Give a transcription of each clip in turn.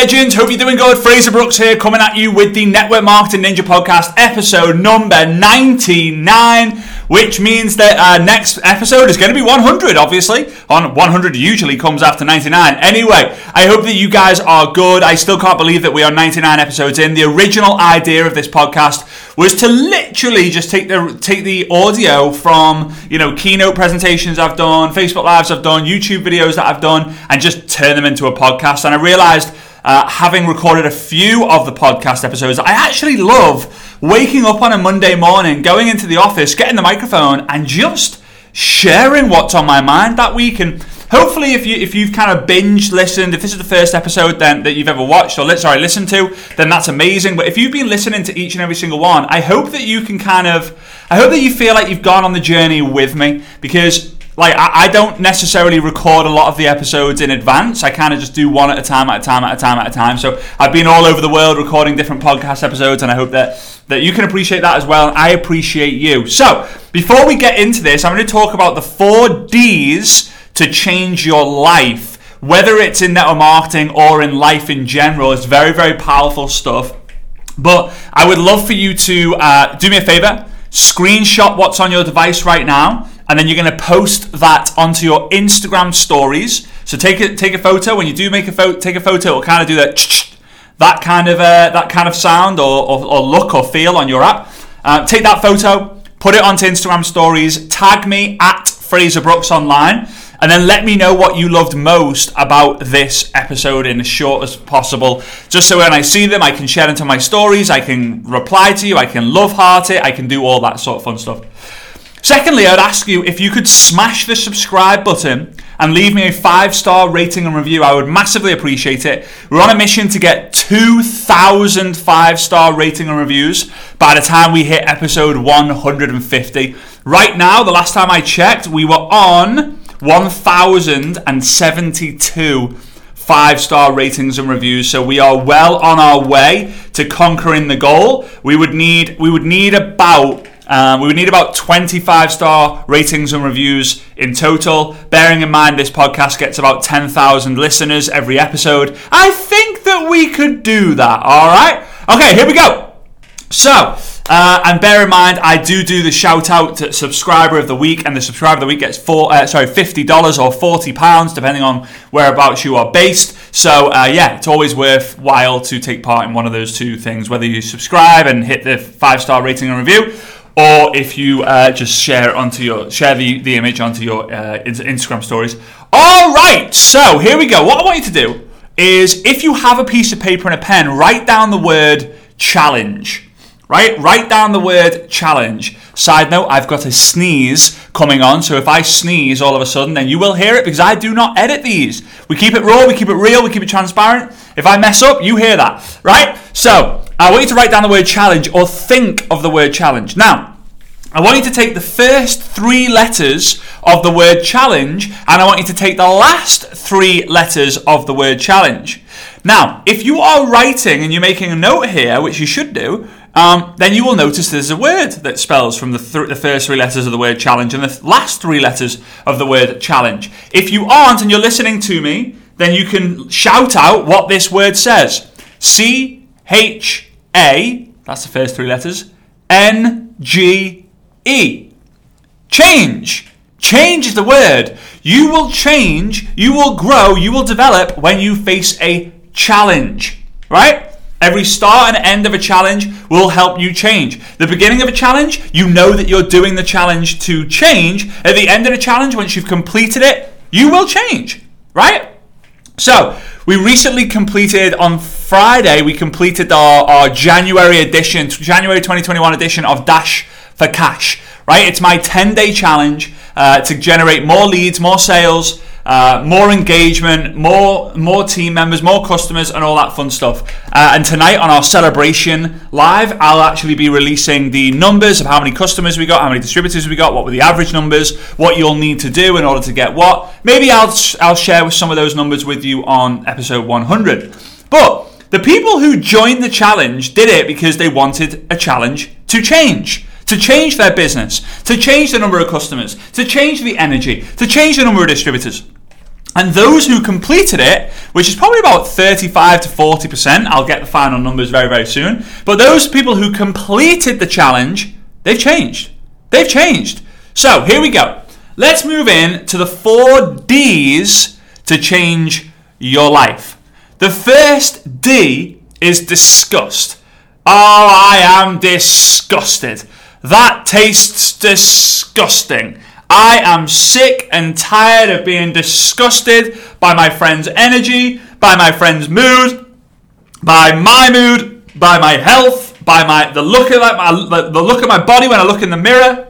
legends? Hope you're doing good. Fraser Brooks here, coming at you with the Network Marketing Ninja Podcast, episode number 99, which means that our next episode is going to be 100, obviously. On 100 usually comes after 99. Anyway, I hope that you guys are good. I still can't believe that we are 99 episodes in. The original idea of this podcast was to literally just take the take the audio from you know keynote presentations I've done, Facebook lives I've done, YouTube videos that I've done, and just turn them into a podcast. And I realized uh, having recorded a few of the podcast episodes, I actually love waking up on a Monday morning, going into the office, getting the microphone, and just sharing what's on my mind that week. And hopefully, if you if you've kind of binge listened, if this is the first episode then that you've ever watched or sorry listened to, then that's amazing. But if you've been listening to each and every single one, I hope that you can kind of, I hope that you feel like you've gone on the journey with me because like I, I, don't necessarily record a lot of the episodes in advance. I kind of just do one at a time, at a time, at a time, at a time. So I've been all over the world recording different podcast episodes, and I hope that that you can appreciate that as well. I appreciate you. So before we get into this, I'm going to talk about the four D's to change your life. Whether it's in network marketing or in life in general, it's very, very powerful stuff. But I would love for you to uh, do me a favor, screenshot what's on your device right now and then you're going to post that onto your Instagram stories. So take a take a photo when you do make a photo. Take a photo. It'll kind of do that that kind of uh, that kind of sound or, or, or, look or feel on your app. Uh, take that photo, put it onto Instagram stories. Tag me at Fraser Brooks Online. And then let me know what you loved most about this episode in as short as possible. Just so when I see them, I can share into my stories, I can reply to you, I can love heart it, I can do all that sort of fun stuff. Secondly, I'd ask you if you could smash the subscribe button and leave me a five star rating and review. I would massively appreciate it. We're on a mission to get 2,000 five star rating and reviews by the time we hit episode 150. Right now, the last time I checked, we were on 1,072 five star ratings and reviews. So we are well on our way to conquering the goal. We would need we would need about um, we would need about 25 star ratings and reviews in total. Bearing in mind this podcast gets about 10,000 listeners every episode, I think that we could do that. All right. Okay, here we go. So, uh, and bear in mind, I do do the shout out to subscriber of the week, and the subscriber of the week gets four, uh, sorry, fifty dollars or forty pounds, depending on whereabouts you are based. So uh, yeah, it's always worthwhile to take part in one of those two things, whether you subscribe and hit the five star rating and review, or if you uh, just share onto your share the, the image onto your uh, Instagram stories. All right, so here we go. What I want you to do is, if you have a piece of paper and a pen, write down the word challenge. Right, write down the word challenge. Side note: I've got a sneeze coming on, so if I sneeze all of a sudden, then you will hear it because I do not edit these. We keep it raw, we keep it real, we keep it transparent. If I mess up, you hear that, right? So I want you to write down the word challenge or think of the word challenge. Now, I want you to take the first three letters of the word challenge and I want you to take the last three letters of the word challenge. Now, if you are writing and you're making a note here, which you should do, um, then you will notice there's a word that spells from the, th- the first three letters of the word challenge and the th- last three letters of the word challenge. If you aren't and you're listening to me, then you can shout out what this word says. C H a, that's the first three letters, N, G, E. Change. Change is the word. You will change, you will grow, you will develop when you face a challenge, right? Every start and end of a challenge will help you change. The beginning of a challenge, you know that you're doing the challenge to change. At the end of the challenge, once you've completed it, you will change, right? So, we recently completed on Friday, we completed our, our January edition, January 2021 edition of Dash for Cash, right? It's my 10 day challenge uh, to generate more leads, more sales, uh, more engagement, more more team members, more customers, and all that fun stuff. Uh, and tonight on our celebration live, I'll actually be releasing the numbers of how many customers we got, how many distributors we got, what were the average numbers, what you'll need to do in order to get what. Maybe I'll I'll share with some of those numbers with you on episode 100. But the people who joined the challenge did it because they wanted a challenge to change to change their business, to change the number of customers, to change the energy, to change the number of distributors. And those who completed it, which is probably about 35 to 40%, I'll get the final numbers very, very soon. But those people who completed the challenge, they've changed. They've changed. So here we go. Let's move in to the four D's to change your life. The first D is disgust. Oh, I am disgusted. That tastes disgusting. I am sick and tired of being disgusted by my friend's energy, by my friend's mood, by my mood, by my health, by my the look of my, the look of my body when I look in the mirror.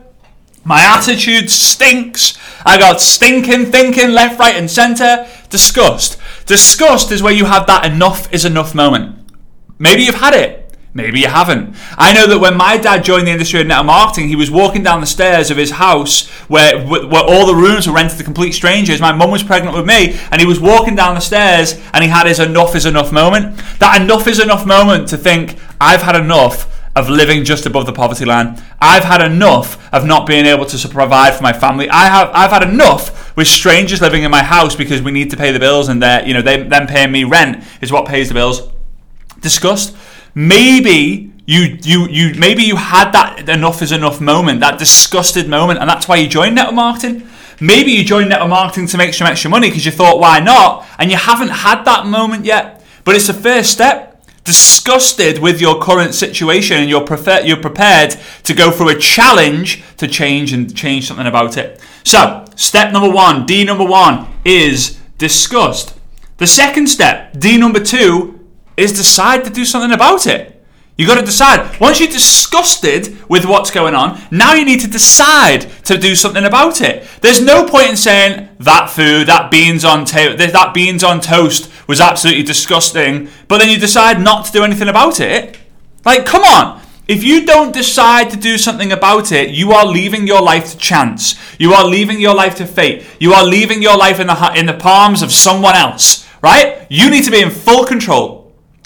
My attitude stinks. I got stinking thinking left, right, and centre. Disgust. Disgust is where you have that enough is enough moment. Maybe you've had it. Maybe you haven't. I know that when my dad joined the industry of network marketing, he was walking down the stairs of his house where, where all the rooms were rented to complete strangers. My mum was pregnant with me, and he was walking down the stairs and he had his enough is enough moment. That enough is enough moment to think, I've had enough of living just above the poverty line. I've had enough of not being able to provide for my family. I have I've had enough with strangers living in my house because we need to pay the bills and they're you know they them paying me rent is what pays the bills. Disgust. Maybe you you you maybe you had that enough is enough moment, that disgusted moment, and that's why you joined network marketing. Maybe you joined network marketing to make some extra money because you thought, why not? And you haven't had that moment yet. But it's the first step disgusted with your current situation and you're, prefer- you're prepared to go through a challenge to change and change something about it. So, step number one, D number one, is disgust. The second step, D number two, is decide to do something about it. You got to decide. Once you're disgusted with what's going on, now you need to decide to do something about it. There's no point in saying that food, that beans on to- that beans on toast was absolutely disgusting, but then you decide not to do anything about it. Like, come on. If you don't decide to do something about it, you are leaving your life to chance. You are leaving your life to fate. You are leaving your life in the in the palms of someone else, right? You need to be in full control.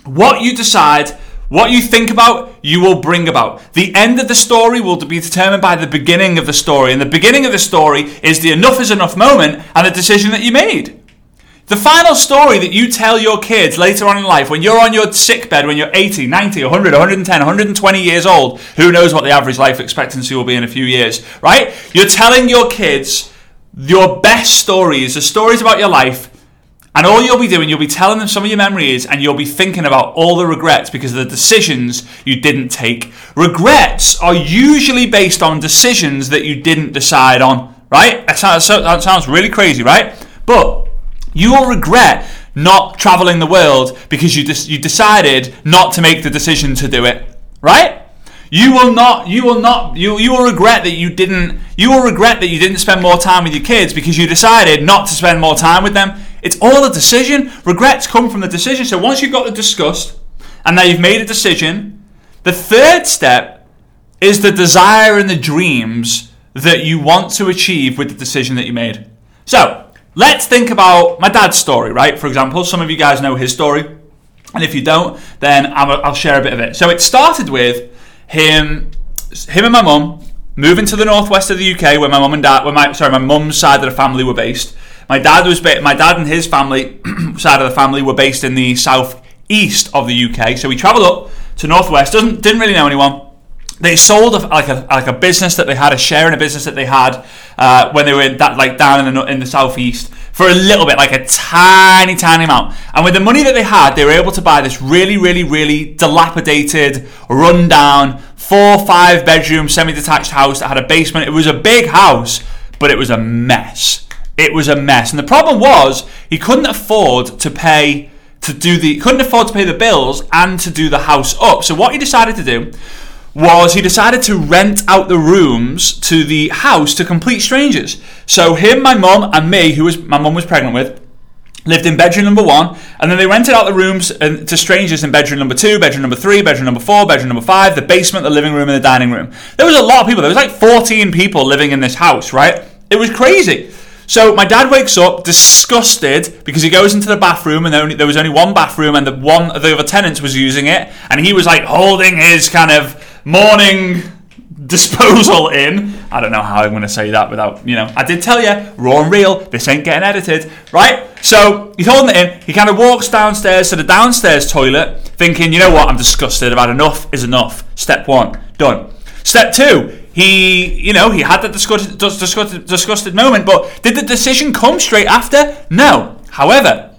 What you decide what you think about, you will bring about. The end of the story will be determined by the beginning of the story. And the beginning of the story is the enough is enough moment and the decision that you made. The final story that you tell your kids later on in life, when you're on your sick bed, when you're 80, 90, 100, 110, 120 years old, who knows what the average life expectancy will be in a few years, right? You're telling your kids your best stories, the stories about your life, and all you'll be doing, you'll be telling them some of your memories and you'll be thinking about all the regrets because of the decisions you didn't take. Regrets are usually based on decisions that you didn't decide on, right? That sounds, really crazy, right? But you will regret not traveling the world because you, you decided not to make the decision to do it, right? You will not, you will not, you, you will regret that you didn't, you will regret that you didn't spend more time with your kids because you decided not to spend more time with them. It's all a decision. Regrets come from the decision. So once you've got the disgust and now you've made a decision, the third step is the desire and the dreams that you want to achieve with the decision that you made. So let's think about my dad's story, right? For example, some of you guys know his story. And if you don't, then I'll share a bit of it. So it started with him, him and my mum moving to the northwest of the UK, where my mum and dad, where my sorry, my mum's side of the family were based. My dad was my dad and his family side of the family were based in the southeast of the UK. So we travelled up to northwest. Doesn't didn't really know anyone. They sold a, like a like a business that they had, a share in a business that they had uh, when they were in that like down in the in the southeast for a little bit, like a tiny, tiny amount. And with the money that they had, they were able to buy this really, really, really dilapidated, rundown, four, five bedroom, semi detached house that had a basement. It was a big house, but it was a mess. It was a mess. And the problem was, he couldn't afford to pay to do the couldn't afford to pay the bills and to do the house up. So what he decided to do was he decided to rent out the rooms to the house to complete strangers. So him, my mum, and me, who was my mum was pregnant with, lived in bedroom number one, and then they rented out the rooms to strangers in bedroom number two, bedroom number three, bedroom number four, bedroom number five, the basement, the living room, and the dining room. There was a lot of people. There was like 14 people living in this house, right? It was crazy. So my dad wakes up disgusted because he goes into the bathroom and there, was only one bathroom and the one of the other tenants was using it, and he was like holding his kind of morning disposal in. I don't know how I'm going to say that without, you know, I did tell you, raw and real, this ain't getting edited, right? So he's holding it in. He kind of walks downstairs to the downstairs toilet, thinking, you know what, I'm disgusted. About enough is enough. Step one, done. Step two, he, you know, he had that disgusted, disgusted, disgusted moment, but did the decision come straight after? No. However,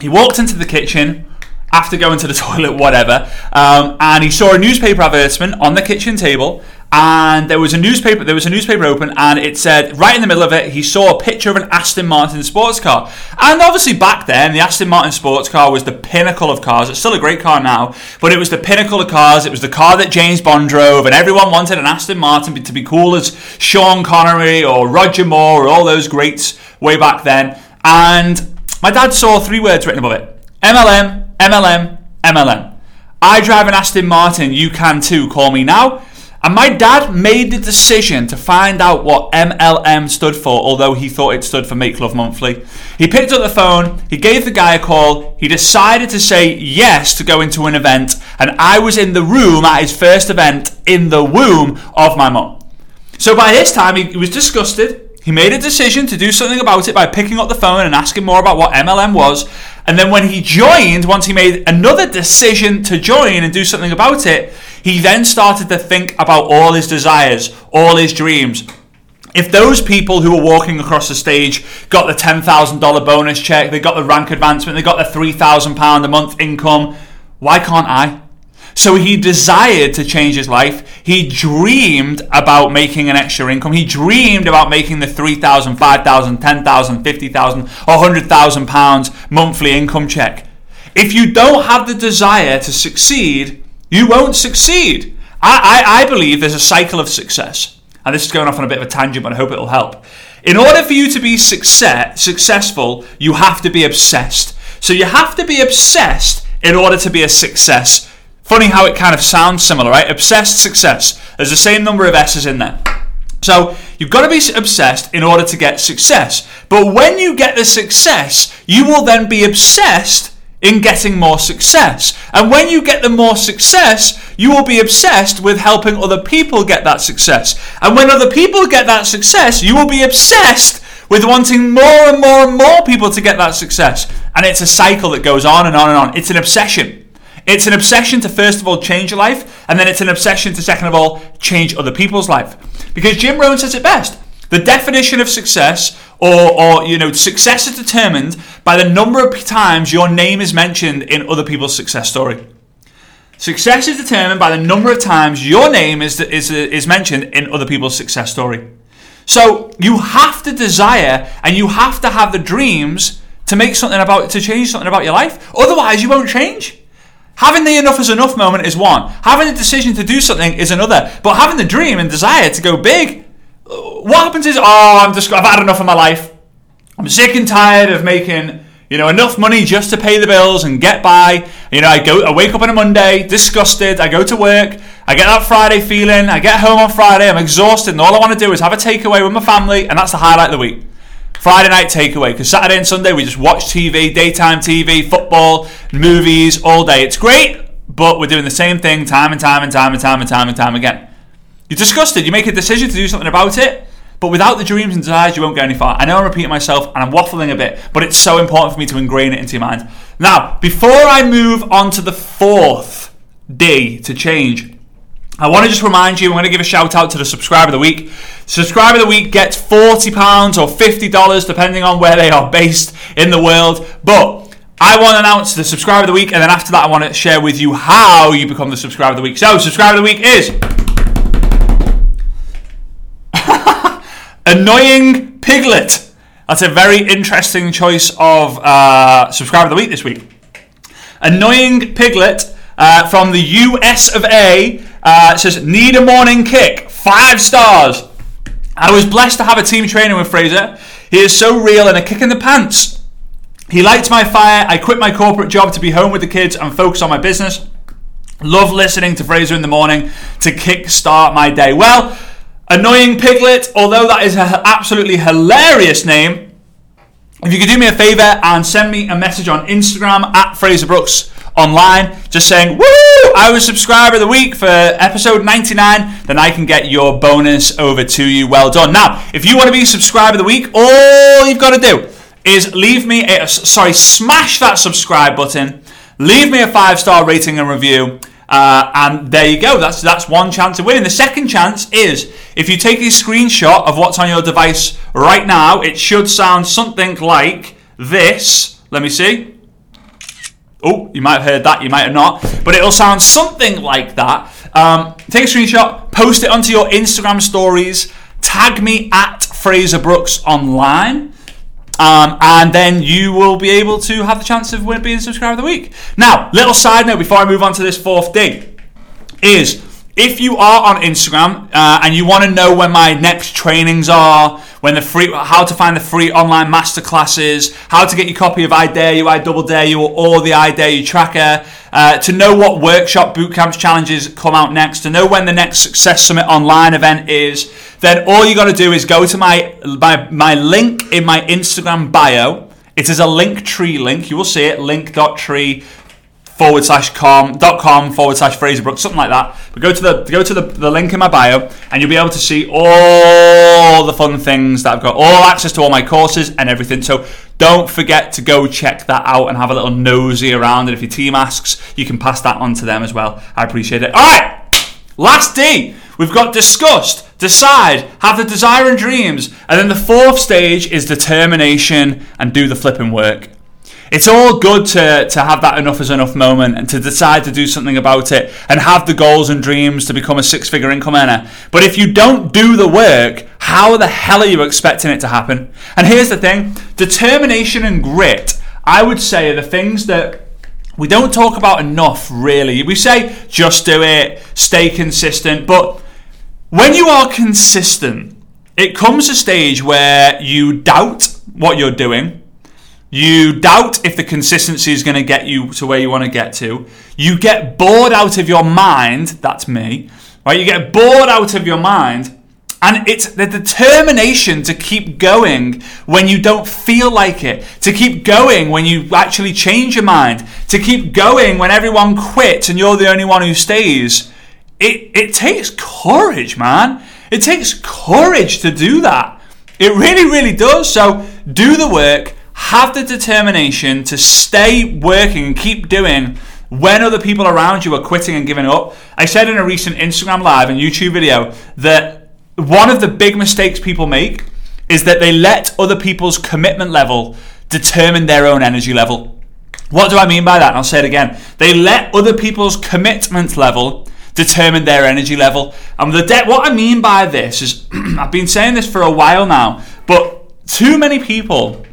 he walked into the kitchen after going to the toilet, whatever, um, and he saw a newspaper advertisement on the kitchen table, and there was a newspaper there was a newspaper open and it said right in the middle of it he saw a picture of an Aston Martin sports car. And obviously back then the Aston Martin sports car was the pinnacle of cars. It's still a great car now but it was the pinnacle of cars. It was the car that James Bond drove and everyone wanted an Aston Martin to be cool as Sean Connery or Roger Moore or all those greats way back then. And my dad saw three words written above it. MLM MLM MLM I drive an Aston Martin you can too. Call me now and my dad made the decision to find out what MLM stood for, although he thought it stood for Make Love Monthly. He picked up the phone, he gave the guy a call, he decided to say yes to go into an event, and I was in the room at his first event in the womb of my mum. So by this time, he, was disgusted. He made a decision to do something about it by picking up the phone and asking more about what MLM was. And then when he joined, once he made another decision to join and do something about it, he then started to think about all his desires, all his dreams. If those people who were walking across the stage got the $10,000 bonus check, they got the rank advancement, they got the £3,000 a month income, why can't I? So he desired to change his life. He dreamed about making an extra income. He dreamed about making the 3,000, 5,000, 10,000, 50,000, 100,000 pounds monthly income check. If you don't have the desire to succeed, you won't succeed. I, I, I believe there's a cycle of success. And this is going off on a bit of a tangent, but I hope it'll help. In order for you to be success, successful, you have to be obsessed. So you have to be obsessed in order to be a success. Funny how it kind of sounds similar, right? Obsessed success. There's the same number of S's in there. So you've got to be obsessed in order to get success. But when you get the success, you will then be obsessed in getting more success. And when you get the more success, you will be obsessed with helping other people get that success. And when other people get that success, you will be obsessed with wanting more and more and more people to get that success. And it's a cycle that goes on and on and on. It's an obsession. It's an obsession to first of all change your life, and then it's an obsession to second of all change other people's life. Because Jim Rohn says it best. The definition of success, or, or you know, success is determined by the number of times your name is mentioned in other people's success story. Success is determined by the number of times your name is, is, is mentioned in other people's success story. So you have to desire and you have to have the dreams to make something about to change something about your life. Otherwise, you won't change. Having the enough is enough moment is one. Having the decision to do something is another. But having the dream and desire to go big Uh, what happens is, oh, I'm just, I've had enough of my life. I'm sick and tired of making, you know, enough money just to pay the bills and get by. You know, I go, I wake up on a Monday, disgusted. I go to work. I get that Friday feeling. I get home on Friday. I'm exhausted, and all I want to do is have a takeaway with my family, and that's the highlight of the week. Friday night takeaway because Saturday and Sunday we just watch TV, daytime TV, football, movies all day. It's great, but we're doing the same thing time and time and time and time and time and time again. You're disgusted. You make a decision to do something about it, but without the dreams and desires, you won't get any far. I know I'm repeating myself and I'm waffling a bit, but it's so important for me to ingrain it into your mind. Now, before I move on to the fourth day to change, I want to just remind you, I'm going to give a shout out to the subscriber of the week. Subscriber of the week gets £40 or $50, depending on where they are based in the world. But I want to announce the subscriber of the week, and then after that, I want to share with you how you become the subscriber of the week. So, subscriber of the week is Annoying Piglet. That's a very interesting choice of uh, subscriber of the week this week. Annoying Piglet uh, from the US of A uh, says, Need a morning kick. Five stars. I was blessed to have a team training with Fraser. He is so real and a kick in the pants. He lights my fire. I quit my corporate job to be home with the kids and focus on my business. Love listening to Fraser in the morning to kick start my day. Well, Annoying Piglet, although that is an absolutely hilarious name, if you could do me a favour and send me a message on Instagram at Fraser Brooks online, just saying, woo, I was subscriber of the week for episode 99, then I can get your bonus over to you. Well done. Now, if you want to be subscriber of the week, all you've got to do is leave me a, sorry, smash that subscribe button, leave me a five star rating and review. Uh, and there you go. That's that's one chance of winning. The second chance is if you take a screenshot of what's on your device right now. It should sound something like this. Let me see. Oh, you might have heard that. You might have not, but it'll sound something like that. Um, take a screenshot, post it onto your Instagram stories, tag me at Fraser Brooks online. Um, and then you will be able to have the chance of being subscriber of the week. Now, little side note before I move on to this fourth day is if you are on Instagram uh, and you want to know when my next trainings are, when the free, how to find the free online masterclasses, how to get your copy of I Dare You, I Double Dare You, or the I Dare You tracker, uh, to know what workshop bootcamps challenges come out next, to know when the next Success Summit online event is, then all you got to do is go to my, my my link in my Instagram bio. It is a link tree link. You will see it link.tree forward slash com dot com forward slash Fraserbrook, something like that. But go to the go to the, the link in my bio, and you'll be able to see all the fun things that I've got, all access to all my courses and everything. So don't forget to go check that out and have a little nosy around. And if your team asks, you can pass that on to them as well. I appreciate it. All right, last D. We've got disgust, decide, have the desire and dreams, and then the fourth stage is determination and do the flipping work it's all good to, to have that enough is enough moment and to decide to do something about it and have the goals and dreams to become a six figure income earner. But if you don't do the work, how the hell are you expecting it to happen? And here's the thing determination and grit, I would say, are the things that we don't talk about enough, really. We say just do it, stay consistent, but when you are consistent, it comes a stage where you doubt what you're doing you doubt if the consistency is going to get you to where you want to get to. You get bored out of your mind. That's me. Right? You get bored out of your mind. And it's the determination to keep going when you don't feel like it, to keep going when you actually change your mind, to keep going when everyone quits and you're the only one who stays. It, it takes courage, man. It takes courage to do that. It really, really does. So do the work, have the determination to stay working and keep doing when other people around you are quitting and giving up. I said in a recent Instagram live and YouTube video that one of the big mistakes people make is that they let other people's commitment level determine their own energy level. What do I mean by that? And I'll say it again. They let other people's commitment level determine their energy level. And the de- what I mean by this is I've been saying this for a while now, but too many people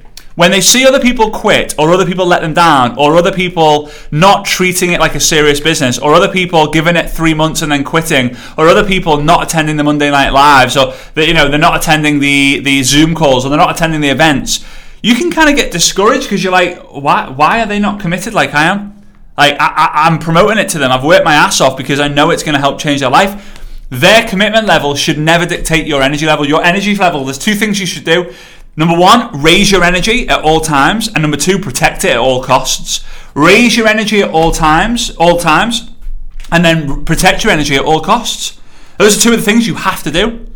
when they see other people quit, or other people let them down, or other people not treating it like a serious business, or other people giving it three months and then quitting, or other people not attending the Monday Night Lives, or they, you know they're not attending the the Zoom calls, or they're not attending the events, you can kind of get discouraged because you're like, why why are they not committed like I am? Like I, am promoting it to them. I've worked my ass off because I know it's going to help change their life. Their commitment level should never dictate your energy level. Your energy level. There's two things you should do. Number one, raise your energy at all times, and number two, protect it at all costs. Raise your energy at all times, all times, and then protect your energy at all costs. Those are two of the things you have to do.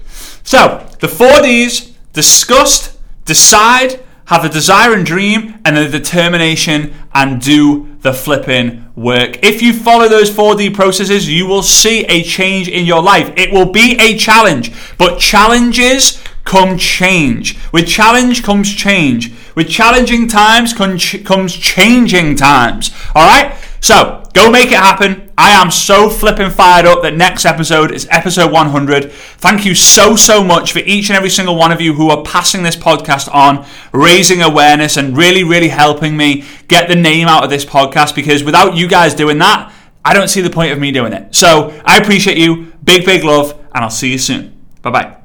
So, the four D's disgust, decide, have the desire and dream, and the determination, and do the flipping work. If you follow those 4D processes, you will see a change in your life. It will be a challenge, but challenges come change. With challenge comes change. With challenging times comes changing times. All right? So, go make it happen. I am so flipping fired up that next episode is episode 100. Thank you so, so much for each and every single one of you who are passing this podcast on, raising awareness, and really, really helping me get the name out of this podcast because without you guys doing that, I don't see the point of me doing it. So, I appreciate you. Big, big love, and I'll see you soon. Bye bye.